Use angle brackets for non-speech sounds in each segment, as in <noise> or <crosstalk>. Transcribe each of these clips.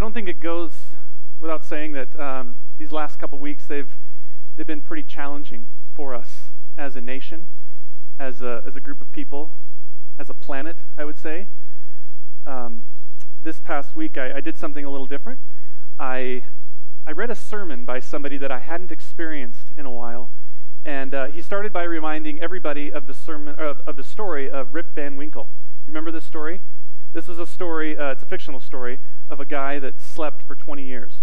I don't think it goes without saying that um, these last couple weeks they've they've been pretty challenging for us as a nation, as a as a group of people, as a planet. I would say. Um, this past week, I, I did something a little different. I I read a sermon by somebody that I hadn't experienced in a while, and uh, he started by reminding everybody of the sermon of, of the story of Rip Van Winkle. You remember this story? This was a story. Uh, it's a fictional story of a guy that slept for 20 years.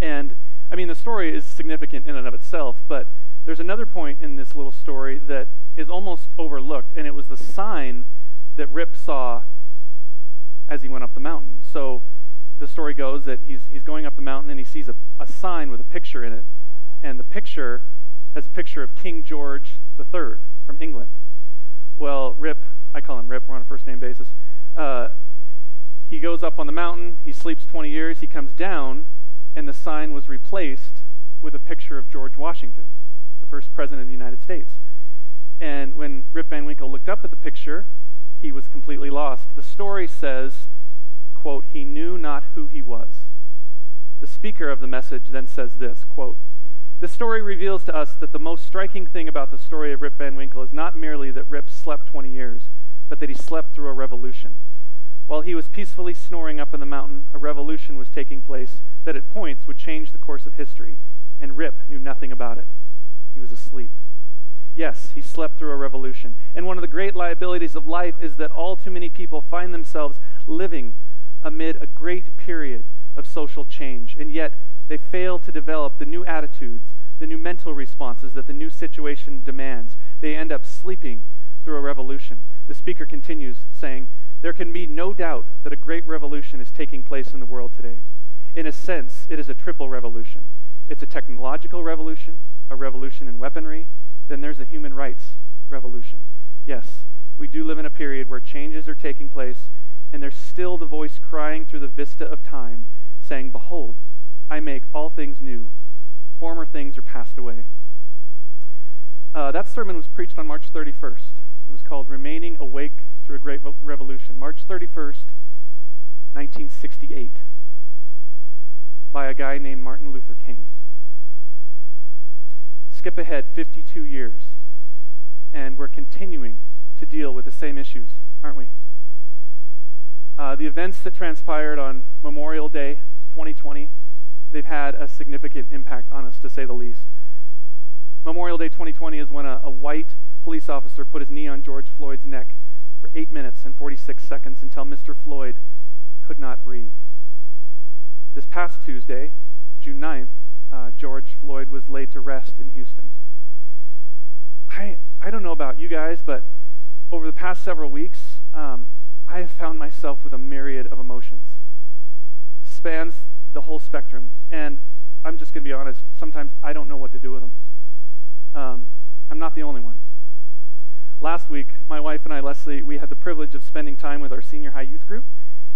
And I mean, the story is significant in and of itself, but there's another point in this little story that is almost overlooked, and it was the sign that Rip saw as he went up the mountain. So the story goes that he's, he's going up the mountain and he sees a, a sign with a picture in it, and the picture has a picture of King George III from England. Well, Rip, I call him Rip, we're on a first name basis. Uh, he goes up on the mountain, he sleeps 20 years, he comes down, and the sign was replaced with a picture of George Washington, the first president of the United States. And when Rip Van Winkle looked up at the picture, he was completely lost. The story says, quote, he knew not who he was. The speaker of the message then says this, quote, the story reveals to us that the most striking thing about the story of Rip Van Winkle is not merely that Rip slept 20 years, but that he slept through a revolution. While he was peacefully snoring up in the mountain, a revolution was taking place that at points would change the course of history, and Rip knew nothing about it. He was asleep. Yes, he slept through a revolution. And one of the great liabilities of life is that all too many people find themselves living amid a great period of social change, and yet they fail to develop the new attitudes, the new mental responses that the new situation demands. They end up sleeping through a revolution. The speaker continues saying, There can be no doubt that a great revolution is taking place in the world today. In a sense, it is a triple revolution it's a technological revolution, a revolution in weaponry, then there's a human rights revolution. Yes, we do live in a period where changes are taking place, and there's still the voice crying through the vista of time, saying, Behold, I make all things new. Former things are passed away. Uh, that sermon was preached on March 31st. It was called Remaining Awake Through a Great Revolution. March 31st, 1968, by a guy named Martin Luther King. Skip ahead 52 years, and we're continuing to deal with the same issues, aren't we? Uh, the events that transpired on Memorial Day 2020 they've had a significant impact on us, to say the least. Memorial Day 2020 is when a, a white police officer put his knee on George Floyd's neck for 8 minutes and 46 seconds until Mr. Floyd could not breathe. This past Tuesday, June 9th, uh, George Floyd was laid to rest in Houston. I, I don't know about you guys, but over the past several weeks, um, I have found myself with a myriad of emotions. Spans the whole spectrum. And I'm just going to be honest, sometimes I don't know what to do with them. Um, I'm not the only one. Last week, my wife and I, Leslie, we had the privilege of spending time with our senior high youth group,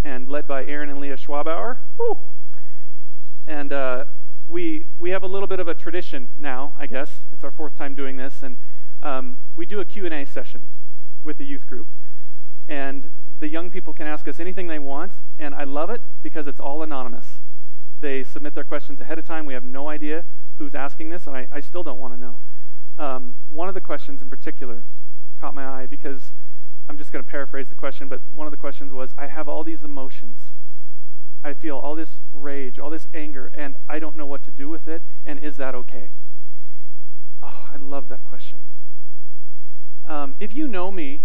and led by Aaron and Leah Schwabauer. Woo! And uh, we we have a little bit of a tradition now, I guess. It's our fourth time doing this, and um, we do a Q&A session with the youth group. And the young people can ask us anything they want, and I love it because it's all anonymous. They submit their questions ahead of time. We have no idea who's asking this, and I, I still don't want to know. Um, one of the questions in particular caught my eye because I'm just going to paraphrase the question, but one of the questions was I have all these emotions. I feel all this rage, all this anger, and I don't know what to do with it, and is that okay? Oh, I love that question. Um, if you know me,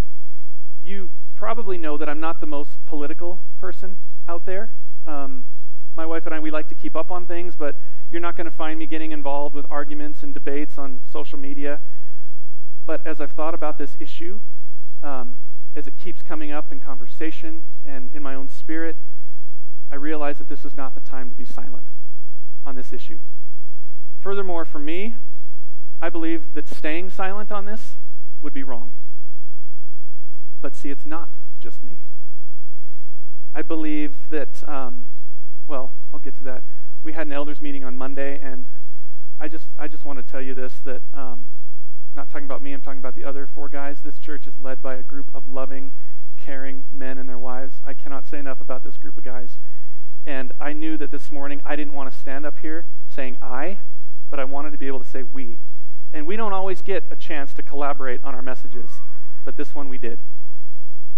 you probably know that I'm not the most political person out there. Um, my wife and I, we like to keep up on things, but you're not going to find me getting involved with arguments and debates on social media. But as I've thought about this issue, um, as it keeps coming up in conversation and in my own spirit, I realize that this is not the time to be silent on this issue. Furthermore, for me, I believe that staying silent on this would be wrong. But see, it's not just me. I believe that um, well, I'll get to that. We had an elders meeting on Monday, and I just I just want to tell you this that um, not talking about me, I'm talking about the other four guys. This church is led by a group of loving, caring men and their wives. I cannot say enough about this group of guys. And I knew that this morning I didn't want to stand up here saying I, but I wanted to be able to say we. And we don't always get a chance to collaborate on our messages, but this one we did.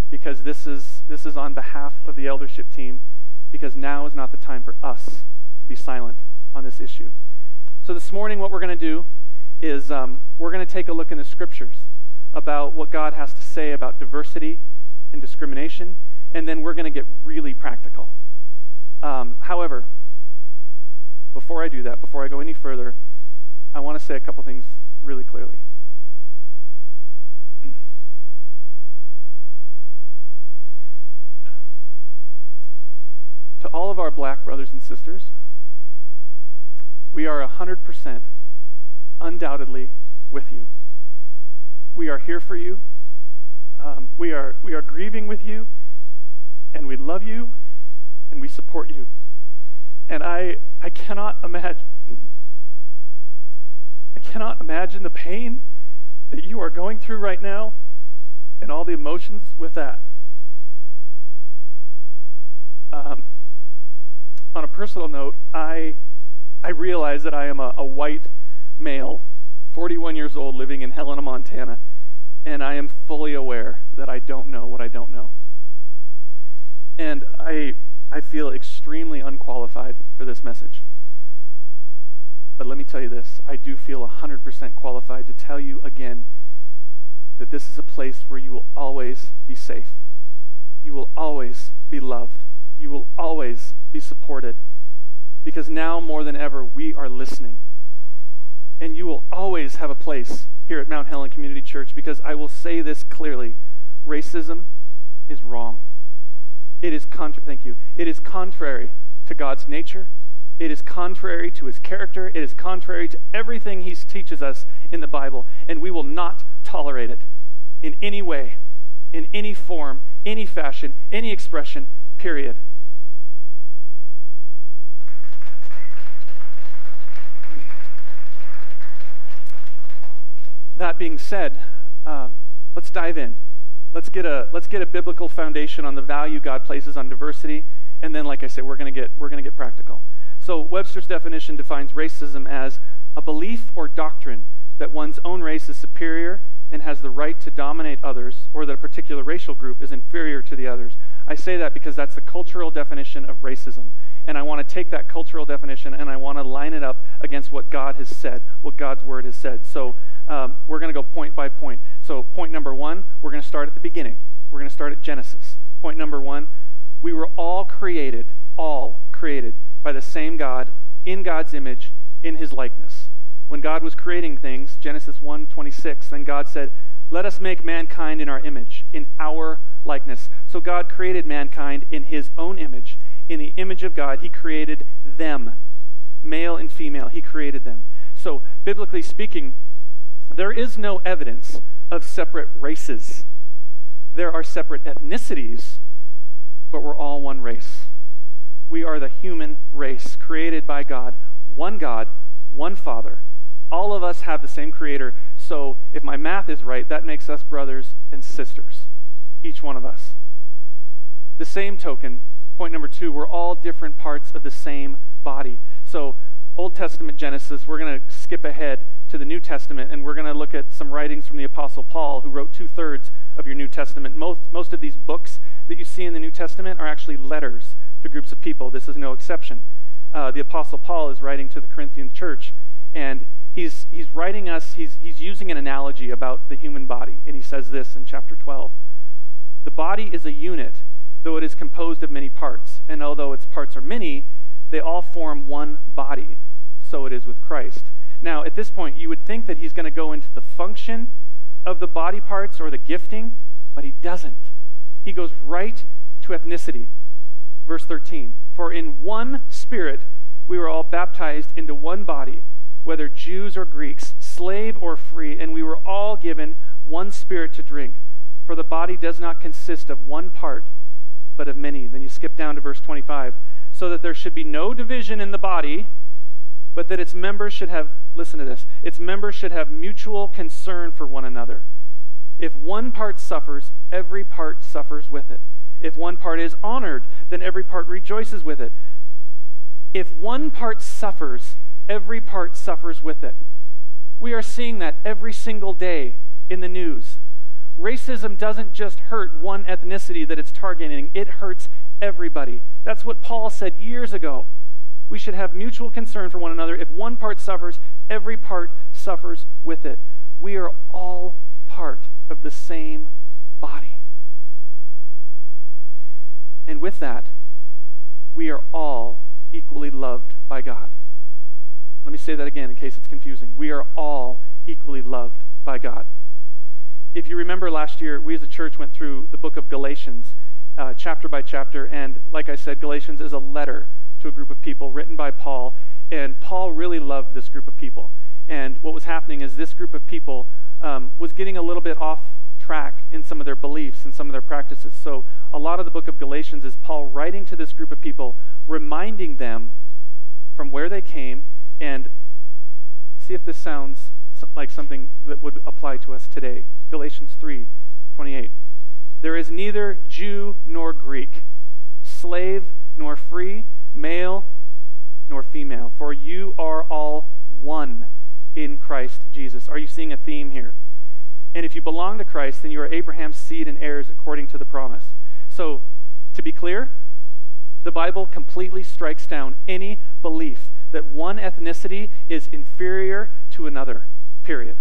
Because this is, this is on behalf of the eldership team, because now is not the time for us to be silent on this issue. So this morning, what we're going to do is um, we're going to take a look in the scriptures about what God has to say about diversity and discrimination, and then we're going to get really practical. Um, however, before I do that, before I go any further, I want to say a couple things really clearly. to all of our black brothers and sisters, we are 100% undoubtedly with you. We are here for you. Um, we, are, we are grieving with you, and we love you, and we support you. And I, I cannot imagine, I cannot imagine the pain that you are going through right now and all the emotions with that. Um, on a personal note, I, I realize that I am a, a white male, 41 years old, living in Helena, Montana, and I am fully aware that I don't know what I don't know. And I, I feel extremely unqualified for this message. But let me tell you this I do feel 100% qualified to tell you again that this is a place where you will always be safe. You will always be loved. You will always be supported. Because now more than ever, we are listening. And you will always have a place here at Mount Helen Community Church because I will say this clearly racism is wrong. It is thank you. It is contrary to God's nature. It is contrary to his character. It is contrary to everything he teaches us in the Bible, and we will not tolerate it in any way, in any form, any fashion, any expression, period. That being said, um, let's dive in. Let's get a let's get a biblical foundation on the value God places on diversity, and then, like I said, we're gonna get we're gonna get practical. So Webster's definition defines racism as a belief or doctrine that one's own race is superior and has the right to dominate others, or that a particular racial group is inferior to the others. I say that because that's the cultural definition of racism. And I want to take that cultural definition and I want to line it up against what God has said, what God's word has said. So um, we're going to go point by point. So, point number one, we're going to start at the beginning. We're going to start at Genesis. Point number one, we were all created, all created by the same God, in God's image, in his likeness. When God was creating things, Genesis 1 26, then God said, Let us make mankind in our image, in our likeness. So God created mankind in his own image. In the image of God, he created them. Male and female, he created them. So, biblically speaking, there is no evidence of separate races. There are separate ethnicities, but we're all one race. We are the human race created by God, one God, one Father. All of us have the same Creator. So if my math is right, that makes us brothers and sisters, each one of us. The same token, point number two, we're all different parts of the same body. So Old Testament Genesis, we're going to skip ahead to the New Testament, and we're going to look at some writings from the Apostle Paul, who wrote two thirds of your New Testament. Most, most of these books that you see in the New Testament are actually letters to groups of people. This is no exception. Uh, the Apostle Paul is writing to the Corinthian church, and he's, he's writing us, he's, he's using an analogy about the human body, and he says this in chapter 12 The body is a unit, though it is composed of many parts, and although its parts are many, they all form one body. So it is with Christ. Now, at this point, you would think that he's going to go into the function of the body parts or the gifting, but he doesn't. He goes right to ethnicity. Verse 13 For in one spirit we were all baptized into one body, whether Jews or Greeks, slave or free, and we were all given one spirit to drink. For the body does not consist of one part, but of many. Then you skip down to verse 25 so that there should be no division in the body, but that its members should have, listen to this, its members should have mutual concern for one another. If one part suffers, every part suffers with it. If one part is honored, then every part rejoices with it. If one part suffers, every part suffers with it. We are seeing that every single day in the news. Racism doesn't just hurt one ethnicity that it's targeting, it hurts everybody. That's what Paul said years ago. We should have mutual concern for one another. If one part suffers, every part suffers with it. We are all part of the same body. And with that, we are all equally loved by God. Let me say that again in case it's confusing. We are all equally loved by God. If you remember last year, we as a church went through the book of Galatians, uh, chapter by chapter, and like I said, Galatians is a letter to a group of people written by Paul, and Paul really loved this group of people. And what was happening is this group of people um, was getting a little bit off track in some of their beliefs and some of their practices. So a lot of the book of Galatians is Paul writing to this group of people, reminding them from where they came, and see if this sounds like something that would apply to us today. Galatians 3 28. There is neither Jew nor Greek, slave nor free, male nor female, for you are all one in Christ Jesus. Are you seeing a theme here? And if you belong to Christ, then you are Abraham's seed and heirs according to the promise. So, to be clear, the Bible completely strikes down any belief that one ethnicity is inferior to another, period.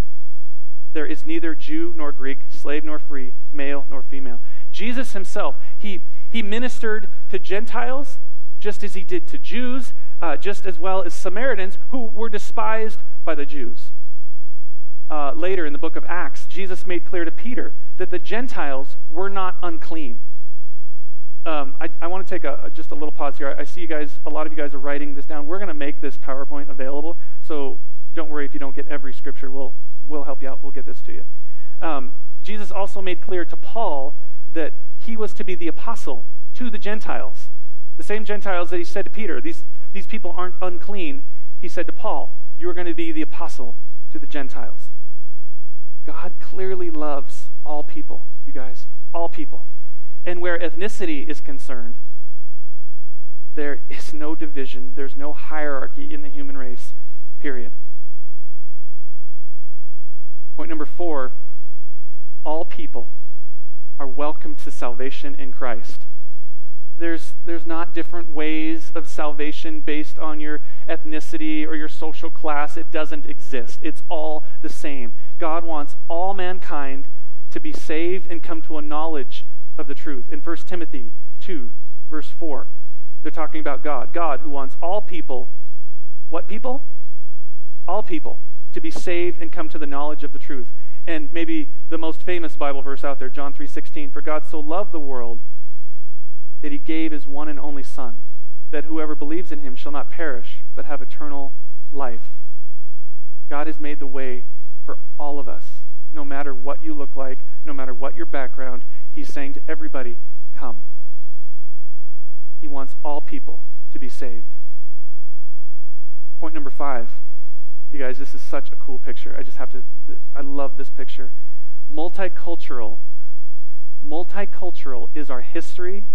There is neither Jew nor Greek, slave nor free, male nor female. Jesus himself, he, he ministered to Gentiles just as he did to Jews, uh, just as well as Samaritans who were despised by the Jews. Uh, later in the book of Acts, Jesus made clear to Peter that the Gentiles were not unclean. Um, I, I want to take a, just a little pause here. I, I see you guys, a lot of you guys are writing this down. We're going to make this PowerPoint available, so don't worry if you don't get every scripture. We'll, we'll help you out. We'll get this to you. Um, Jesus also made clear to Paul that he was to be the apostle to the Gentiles. The same Gentiles that he said to Peter, these, these people aren't unclean. He said to Paul, You are going to be the apostle to the Gentiles. God clearly loves all people, you guys, all people. And where ethnicity is concerned, there is no division, there's no hierarchy in the human race, period. Point number four all people are welcome to salvation in Christ. There's, there's not different ways of salvation based on your ethnicity or your social class. It doesn't exist. It's all the same. God wants all mankind to be saved and come to a knowledge of the truth. In 1 Timothy 2, verse 4, they're talking about God. God who wants all people, what people? All people to be saved and come to the knowledge of the truth. And maybe the most famous Bible verse out there, John 3:16, for God so loved the world that he gave his one and only son, that whoever believes in him shall not perish but have eternal life. God has made the way for all of us, no matter what you look like, no matter what your background. He's saying to everybody, Come. He wants all people to be saved. Point number five. You guys, this is such a cool picture. I just have to, I love this picture. Multicultural. Multicultural is our history,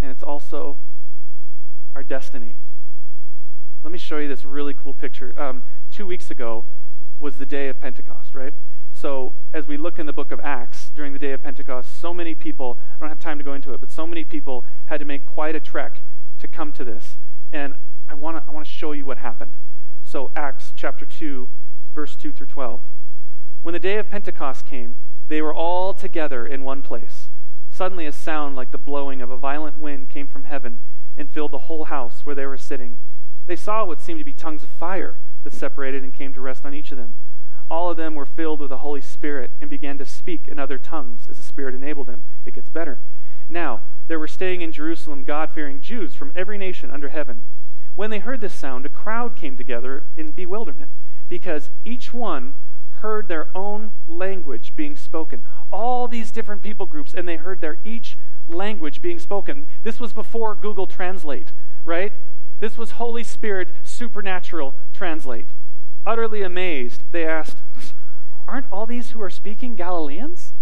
and it's also our destiny. Let me show you this really cool picture. Um, two weeks ago was the day of Pentecost, right? So, as we look in the book of Acts during the day of Pentecost, so many people, I don't have time to go into it, but so many people had to make quite a trek to come to this. And I want to I wanna show you what happened. So, Acts chapter 2, verse 2 through 12. When the day of Pentecost came, they were all together in one place. Suddenly, a sound like the blowing of a violent wind came from heaven and filled the whole house where they were sitting. They saw what seemed to be tongues of fire that separated and came to rest on each of them all of them were filled with the Holy Spirit and began to speak in other tongues as the Spirit enabled them. It gets better. Now, there were staying in Jerusalem God fearing Jews from every nation under heaven. When they heard this sound, a crowd came together in bewilderment because each one heard their own language being spoken. All these different people groups, and they heard their each language being spoken. This was before Google Translate, right? This was Holy Spirit supernatural translate. Utterly amazed, they asked, <laughs> Aren't all these who are speaking Galileans?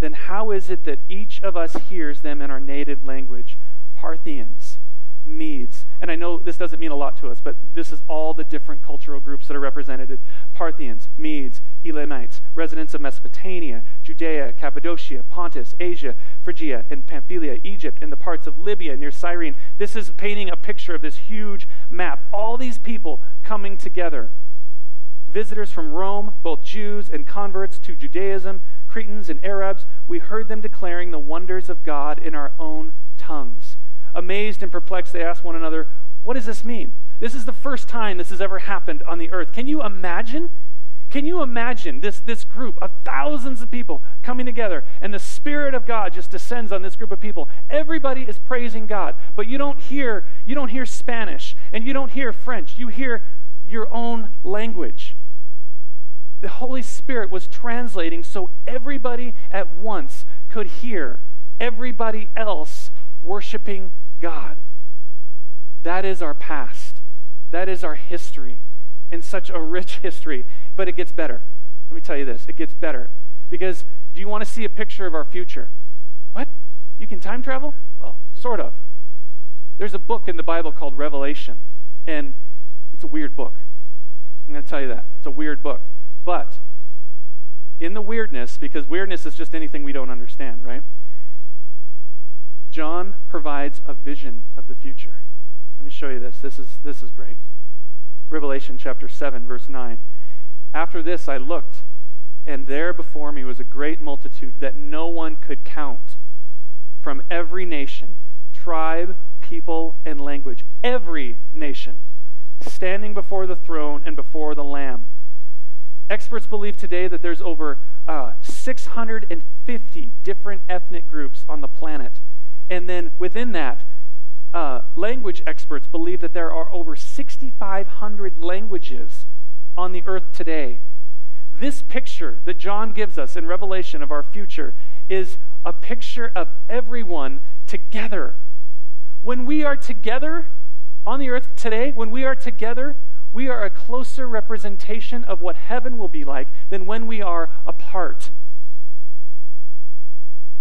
then how is it that each of us hears them in our native language? Parthians, Medes, and I know this doesn't mean a lot to us, but this is all the different cultural groups that are represented Parthians, Medes, Elamites, residents of Mesopotamia, Judea, Cappadocia, Pontus, Asia, Phrygia, and Pamphylia, Egypt, and the parts of Libya near Cyrene. This is painting a picture of this huge map. All these people coming together. Visitors from Rome, both Jews and converts to Judaism, Cretans and Arabs, we heard them declaring the wonders of God in our own tongues. Amazed and perplexed, they asked one another, What does this mean? This is the first time this has ever happened on the earth. Can you imagine? Can you imagine this, this group of thousands of people coming together and the Spirit of God just descends on this group of people? Everybody is praising God, but you don't hear, you don't hear Spanish and you don't hear French. You hear your own language. The Holy Spirit was translating so everybody at once could hear everybody else worshiping God. That is our past. That is our history, and such a rich <laughs> history. But it gets better. Let me tell you this it gets better. Because do you want to see a picture of our future? What? You can time travel? Well, sort of. There's a book in the Bible called Revelation, and it's a weird book. I'm going to tell you that. It's a weird book. But in the weirdness, because weirdness is just anything we don't understand, right? John provides a vision of the future. Let me show you this. This is, this is great. Revelation chapter 7, verse 9. After this I looked, and there before me was a great multitude that no one could count from every nation, tribe, people, and language. Every nation standing before the throne and before the Lamb. Experts believe today that there's over uh, 650 different ethnic groups on the planet. And then within that, uh, language experts believe that there are over 6,500 languages on the earth today. This picture that John gives us in Revelation of our future is a picture of everyone together. When we are together on the earth today, when we are together, we are a closer representation of what heaven will be like than when we are apart.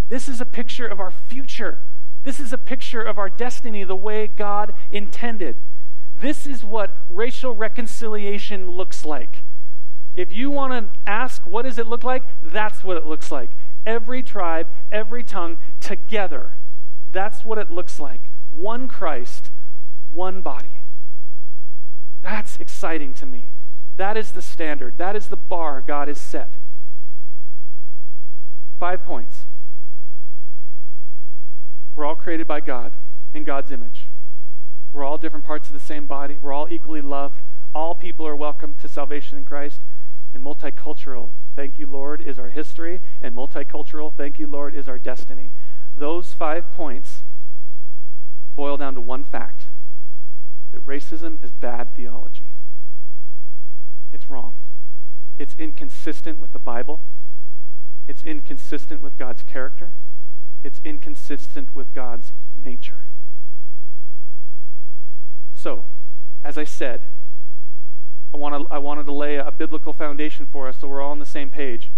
This is a picture of our future. This is a picture of our destiny the way God intended. This is what racial reconciliation looks like. If you want to ask, what does it look like? That's what it looks like. Every tribe, every tongue together. That's what it looks like. One Christ, one body. That's exciting to me. That is the standard. That is the bar God has set. Five points. We're all created by God in God's image. We're all different parts of the same body. We're all equally loved. All people are welcome to salvation in Christ. And multicultural, thank you, Lord, is our history. And multicultural, thank you, Lord, is our destiny. Those five points boil down to one fact that racism is bad theology. It's wrong. It's inconsistent with the Bible. It's inconsistent with God's character it's inconsistent with God's nature. So, as I said, I, wanna, I wanted to lay a biblical foundation for us so we're all on the same page.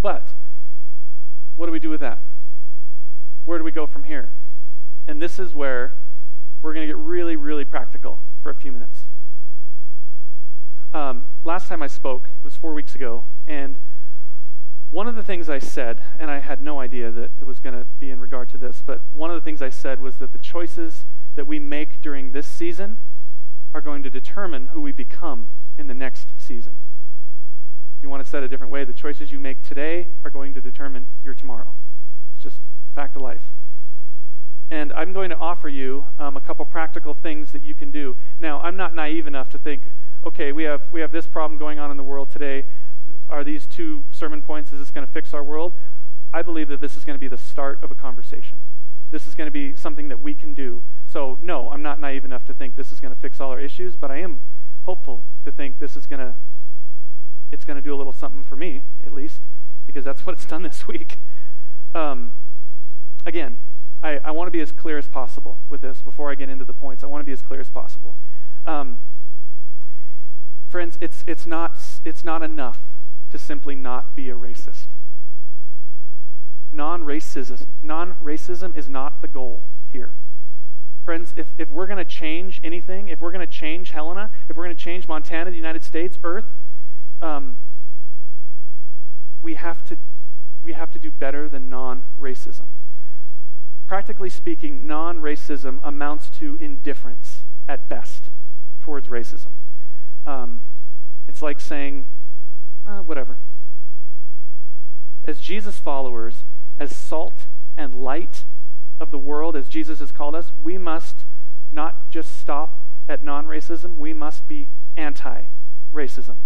But, what do we do with that? Where do we go from here? And this is where we're going to get really, really practical for a few minutes. Um, last time I spoke, it was four weeks ago, and one of the things I said, and I had no idea that it was going to be in regard to this, but one of the things I said was that the choices that we make during this season are going to determine who we become in the next season. You want to set a different way, the choices you make today are going to determine your tomorrow. It's just fact of life. And I'm going to offer you um, a couple practical things that you can do. Now, I'm not naive enough to think, okay, we have, we have this problem going on in the world today are these two sermon points, is this going to fix our world? I believe that this is going to be the start of a conversation. This is going to be something that we can do. So, no, I'm not naive enough to think this is going to fix all our issues, but I am hopeful to think this is going to it's going to do a little something for me, at least, because that's <laughs> what it's done this week. Um, again, I, I want to be as clear as possible with this before I get into the points. I want to be as clear as possible. Um, friends, it's, it's, not, it's not enough to simply not be a racist. non racism non racism is not the goal here. Friends, if, if we're going to change anything, if we're going to change Helena, if we're going to change Montana, the United States, Earth, um, we, have to, we have to do better than non racism. Practically speaking, non racism amounts to indifference at best towards racism. Um, it's like saying, uh, whatever. As Jesus followers, as salt and light of the world, as Jesus has called us, we must not just stop at non racism, we must be anti racism.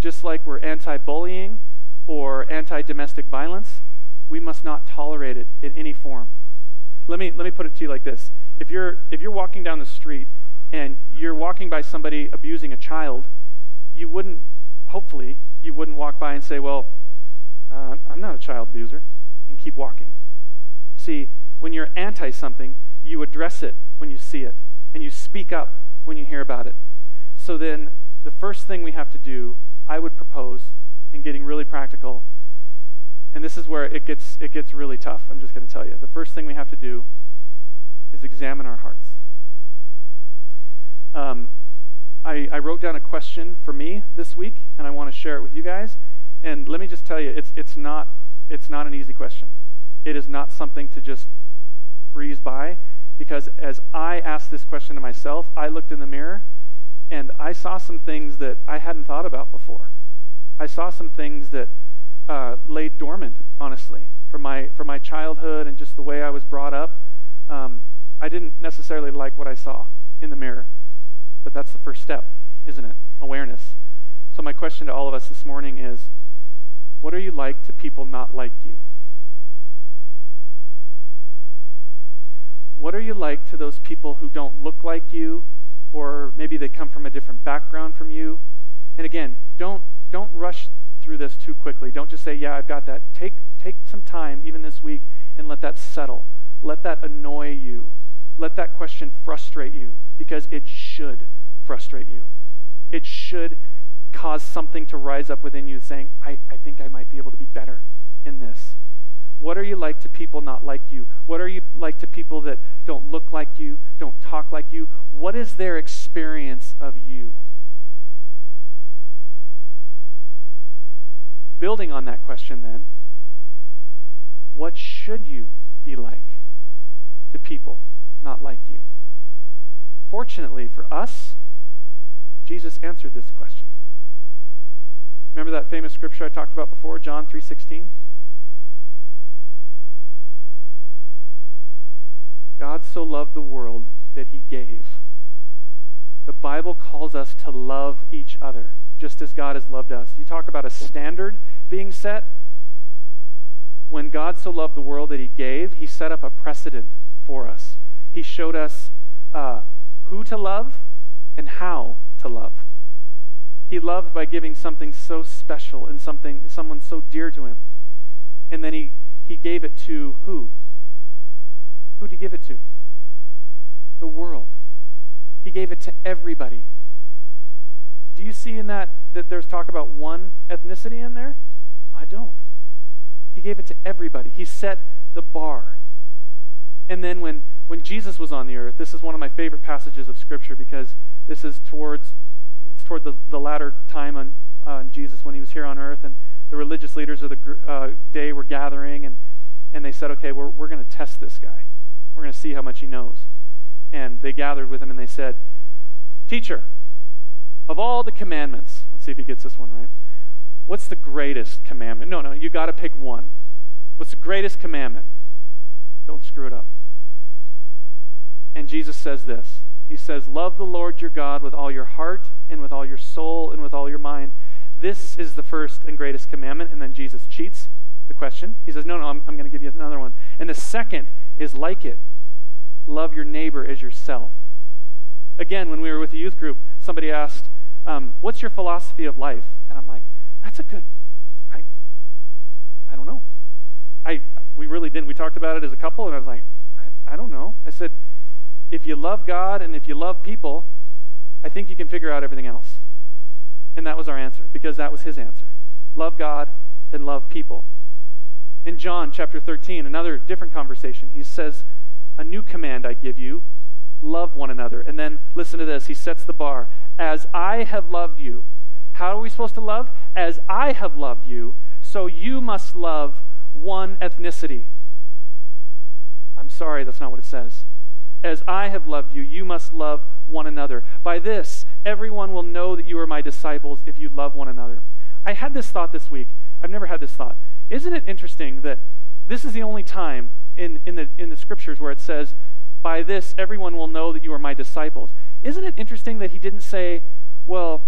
Just like we're anti bullying or anti domestic violence, we must not tolerate it in any form. Let me, let me put it to you like this if you're, if you're walking down the street and you're walking by somebody abusing a child, you wouldn't, hopefully, you wouldn't walk by and say, Well, uh, I'm not a child abuser, and keep walking. See, when you're anti something, you address it when you see it, and you speak up when you hear about it. So then, the first thing we have to do, I would propose, in getting really practical, and this is where it gets, it gets really tough, I'm just going to tell you. The first thing we have to do is examine our hearts. Um, I, I wrote down a question for me this week, and I want to share it with you guys. And let me just tell you, it's, it's, not, it's not an easy question. It is not something to just breeze by, because as I asked this question to myself, I looked in the mirror and I saw some things that I hadn't thought about before. I saw some things that uh, laid dormant, honestly, from my, from my childhood and just the way I was brought up. Um, I didn't necessarily like what I saw in the mirror. But that's the first step, isn't it? Awareness. So, my question to all of us this morning is what are you like to people not like you? What are you like to those people who don't look like you, or maybe they come from a different background from you? And again, don't, don't rush through this too quickly. Don't just say, Yeah, I've got that. Take, take some time, even this week, and let that settle. Let that annoy you. Let that question frustrate you because it should frustrate you. It should cause something to rise up within you saying, I, I think I might be able to be better in this. What are you like to people not like you? What are you like to people that don't look like you, don't talk like you? What is their experience of you? Building on that question, then, what should you be like to people not like you? Fortunately for us, Jesus answered this question. Remember that famous scripture I talked about before, John 3:16? God so loved the world that he gave. The Bible calls us to love each other just as God has loved us. You talk about a standard being set. When God so loved the world that he gave, he set up a precedent for us. He showed us uh, who to love and how to love. He loved by giving something so special and something someone so dear to him. And then he, he gave it to who? Who did he give it to? The world. He gave it to everybody. Do you see in that that there's talk about one ethnicity in there? I don't. He gave it to everybody. He set the bar. And then when, when Jesus was on the earth, this is one of my favorite passages of Scripture because this is towards it's toward the, the latter time on, Jesus when he was here on earth, and the religious leaders of the uh, day were gathering, and, and they said, okay, we're, we're going to test this guy. We're going to see how much he knows. And they gathered with him and they said, Teacher, of all the commandments, let's see if he gets this one right. What's the greatest commandment? No, no, you got to pick one. What's the greatest commandment? Don't screw it up. And Jesus says this He says, Love the Lord your God with all your heart and with all your soul and with all your mind. This is the first and greatest commandment. And then Jesus cheats the question. He says, No, no, I'm, I'm going to give you another one. And the second is like it love your neighbor as yourself. Again, when we were with the youth group, somebody asked, um, What's your philosophy of life? And I'm like, That's a good, I, I don't know. I, we really didn't. We talked about it as a couple, and I was like, I, I don't know. I said, if you love God and if you love people, I think you can figure out everything else. And that was our answer because that was his answer. Love God and love people. In John chapter 13, another different conversation, he says, A new command I give you love one another. And then listen to this. He sets the bar. As I have loved you. How are we supposed to love? As I have loved you, so you must love one ethnicity. I'm sorry, that's not what it says. As I have loved you, you must love one another. By this, everyone will know that you are my disciples if you love one another. I had this thought this week. I've never had this thought. Isn't it interesting that this is the only time in, in, the, in the scriptures where it says, By this everyone will know that you are my disciples? Isn't it interesting that he didn't say, Well,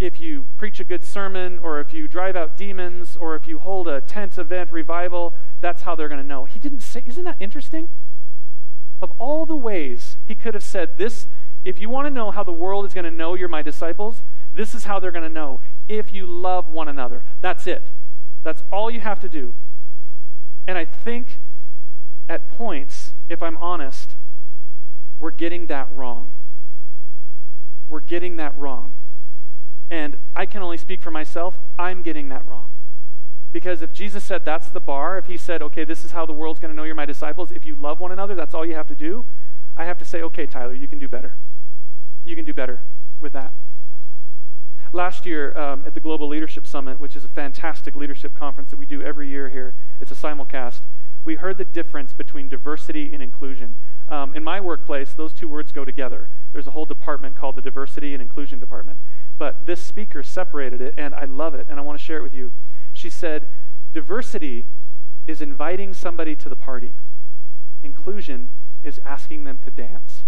if you preach a good sermon, or if you drive out demons, or if you hold a tent event revival, that's how they're going to know. He didn't say, Isn't that interesting? Of all the ways he could have said, This, if you want to know how the world is going to know you're my disciples, this is how they're going to know. If you love one another. That's it. That's all you have to do. And I think at points, if I'm honest, we're getting that wrong. We're getting that wrong. And I can only speak for myself. I'm getting that wrong. Because if Jesus said that's the bar, if he said, okay, this is how the world's going to know you're my disciples, if you love one another, that's all you have to do, I have to say, okay, Tyler, you can do better. You can do better with that. Last year um, at the Global Leadership Summit, which is a fantastic leadership conference that we do every year here, it's a simulcast, we heard the difference between diversity and inclusion. Um, in my workplace, those two words go together. There's a whole department called the Diversity and Inclusion Department. But this speaker separated it, and I love it, and I want to share it with you. She said, Diversity is inviting somebody to the party, inclusion is asking them to dance.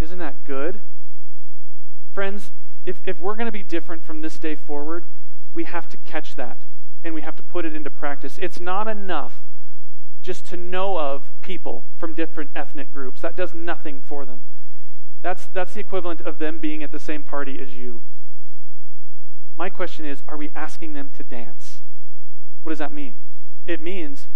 Isn't that good? Friends, if, if we're going to be different from this day forward, we have to catch that and we have to put it into practice. It's not enough just to know of people from different ethnic groups. That does nothing for them. That's, that's the equivalent of them being at the same party as you. My question is are we asking them to dance? What does that mean? It means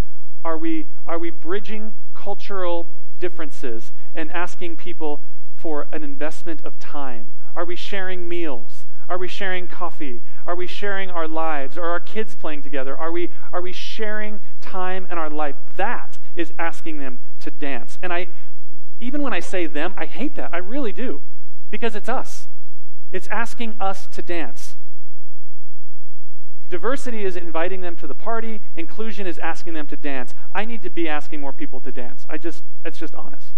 are we, are we bridging cultural differences and asking people for an investment of time? Are we sharing meals? Are we sharing coffee? Are we sharing our lives? Are our kids playing together? Are we, are we sharing time and our life? That is asking them to dance. And I, even when I say them, I hate that. I really do. Because it's us. It's asking us to dance. Diversity is inviting them to the party. Inclusion is asking them to dance. I need to be asking more people to dance. I just, it's just honest.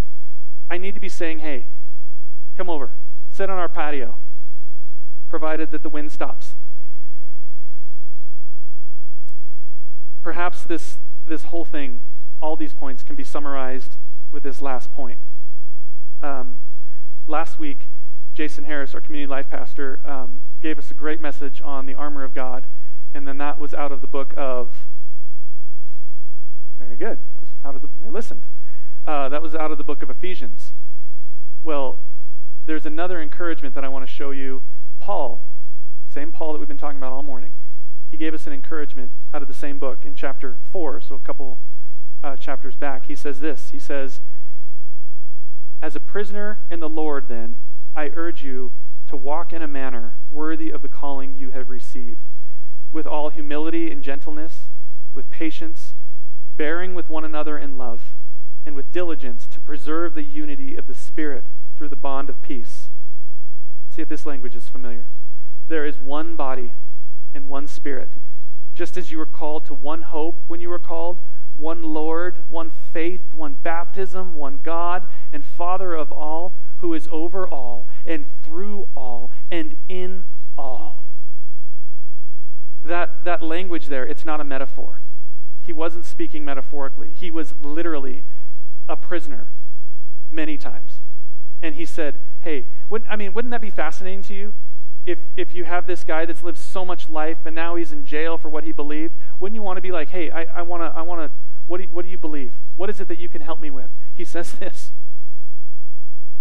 I need to be saying, hey, come over, sit on our patio provided that the wind stops. Perhaps this, this whole thing, all these points, can be summarized with this last point. Um, last week, Jason Harris, our community life pastor, um, gave us a great message on the armor of God, and then that was out of the book of. Very good. That was out of the. I listened. Uh, that was out of the book of Ephesians. Well, there's another encouragement that I want to show you Paul, same Paul that we've been talking about all morning, he gave us an encouragement out of the same book in chapter 4, so a couple uh, chapters back. He says this He says, As a prisoner in the Lord, then, I urge you to walk in a manner worthy of the calling you have received, with all humility and gentleness, with patience, bearing with one another in love, and with diligence to preserve the unity of the Spirit through the bond of peace. See if this language is familiar. There is one body and one spirit. Just as you were called to one hope when you were called, one Lord, one faith, one baptism, one God and Father of all, who is over all and through all language there, it's not a metaphor. He wasn't speaking metaphorically, he was literally a prisoner many times. And he said, Hey, wouldn't, I mean, wouldn't that be fascinating to you? If, if you have this guy that's lived so much life and now he's in jail for what he believed, wouldn't you want to be like, hey, I, I want to, I wanna, what, do what do you believe? What is it that you can help me with? He <laughs> says this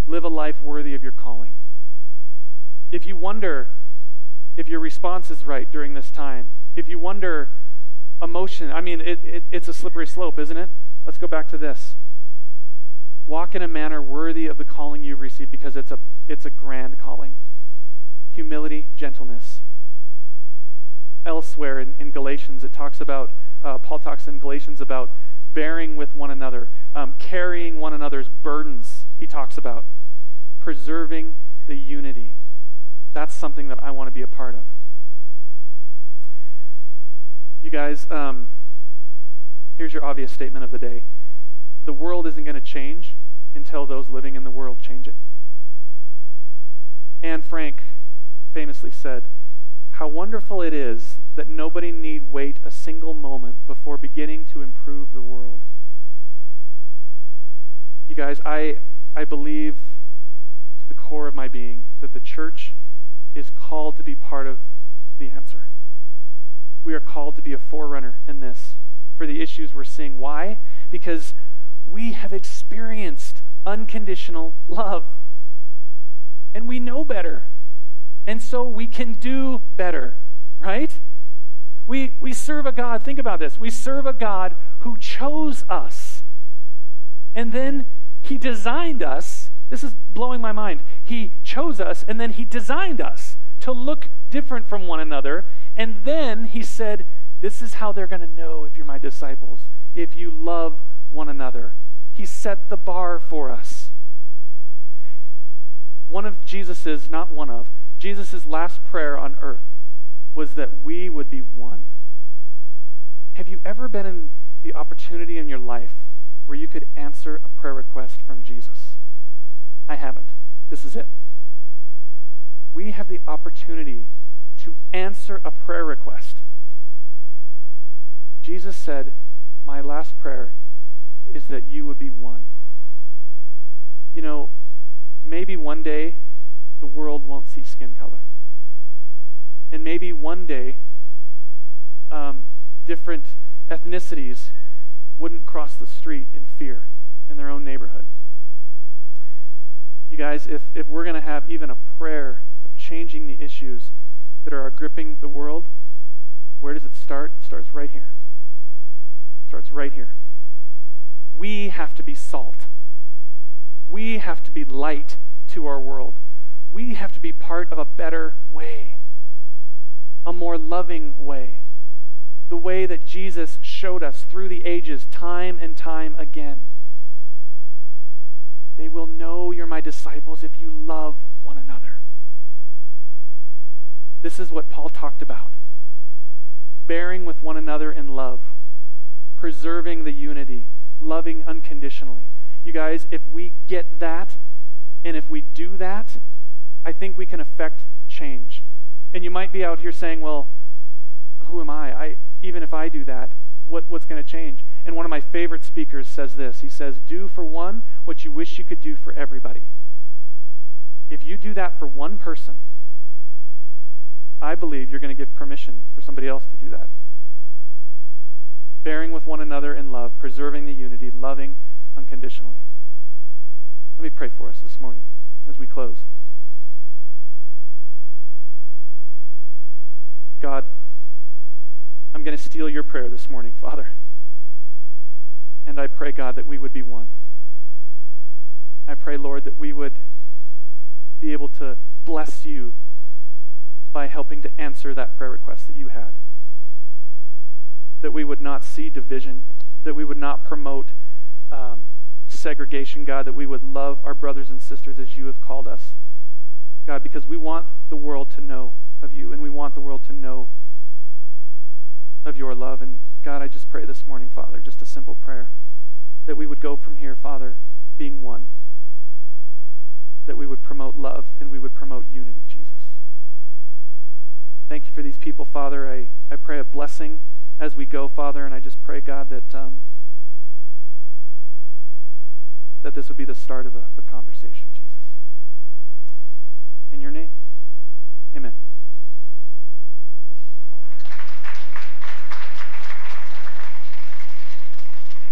live a life worthy of your calling. If you wonder if your response is right during this time, if you wonder emotion, I mean, it, it, it's a slippery slope, isn't it? Let's go back to this. Walk in a manner worthy of the calling you've received because it's a, it's a grand calling. Humility, gentleness. elsewhere in, in Galatians, it talks about, uh, Paul talks in Galatians about bearing with one another, um, carrying one another's burdens, he talks about, preserving the unity. That's something that I want to be a part of. You guys, um, here's your obvious statement of the day the world isn't going to change until those living in the world change it. Anne Frank famously said, How wonderful it is that nobody need wait a single moment before beginning to improve the world. You guys, I, I believe to the core of my being that the church is called to be part of the answer. We are called to be a forerunner in this for the issues we're seeing. Why? Because we have experienced unconditional love. And we know better. And so we can do better, right? We, we serve a God, think about this. We serve a God who chose us. And then he designed us. This is blowing my mind. He chose us and then he designed us to look different from one another. And then he said, This is how they're going to know if you're my disciples, if you love one another. He set the bar for us. One of Jesus's, not one of, Jesus's last prayer on earth was that we would be one. Have you ever been in the opportunity in your life where you could answer a prayer request from Jesus? I haven't. This is it. We have the opportunity to answer a prayer request. Jesus said, My last prayer is that you would be one. You know, maybe one day the world won't see skin color. And maybe one day um, different ethnicities wouldn't cross the street in fear in their own neighborhood. You guys, if, if we're going to have even a prayer of changing the issues that are gripping the world, where does it start? It starts right here. It starts right here. We have to be salt. We have to be light to our world. We have to be part of a better way, a more loving way, the way that Jesus showed us through the ages, time and time again. They will know you're my disciples if you love one another. This is what Paul talked about bearing with one another in love, preserving the unity loving unconditionally. You guys, if we get that and if we do that, I think we can affect change. And you might be out here saying, well, who am I? I even if I do that, what, what's going to change? And one of my favorite speakers says this. He says, Do for one what you wish you could do for everybody. If you do that for one person, I believe you're going to give permission for somebody else to do that bearing with one another in love, preserving the unity, loving unconditionally. Let me pray for us this morning as we close. God, I'm going to steal your prayer this morning, Father. And I pray, God, that we would be one. I pray, Lord, that we would be able to bless you by helping to answer that prayer request that you had that we would not see division, that we would not promote um, segregation, God, that we would love our brothers and sisters as you have called us, God, because we want the world to know of you and we want the world to know of your love. And God, I just pray this morning, Father, just a simple prayer, that we would go from here, Father, being one, that we would promote love and we would promote unity, Jesus. Thank you for these people, Father. I, I pray a blessing as we go, Father, and I just pray, God, that um, that this would be the start of a, a conversation, Jesus. In your name, amen.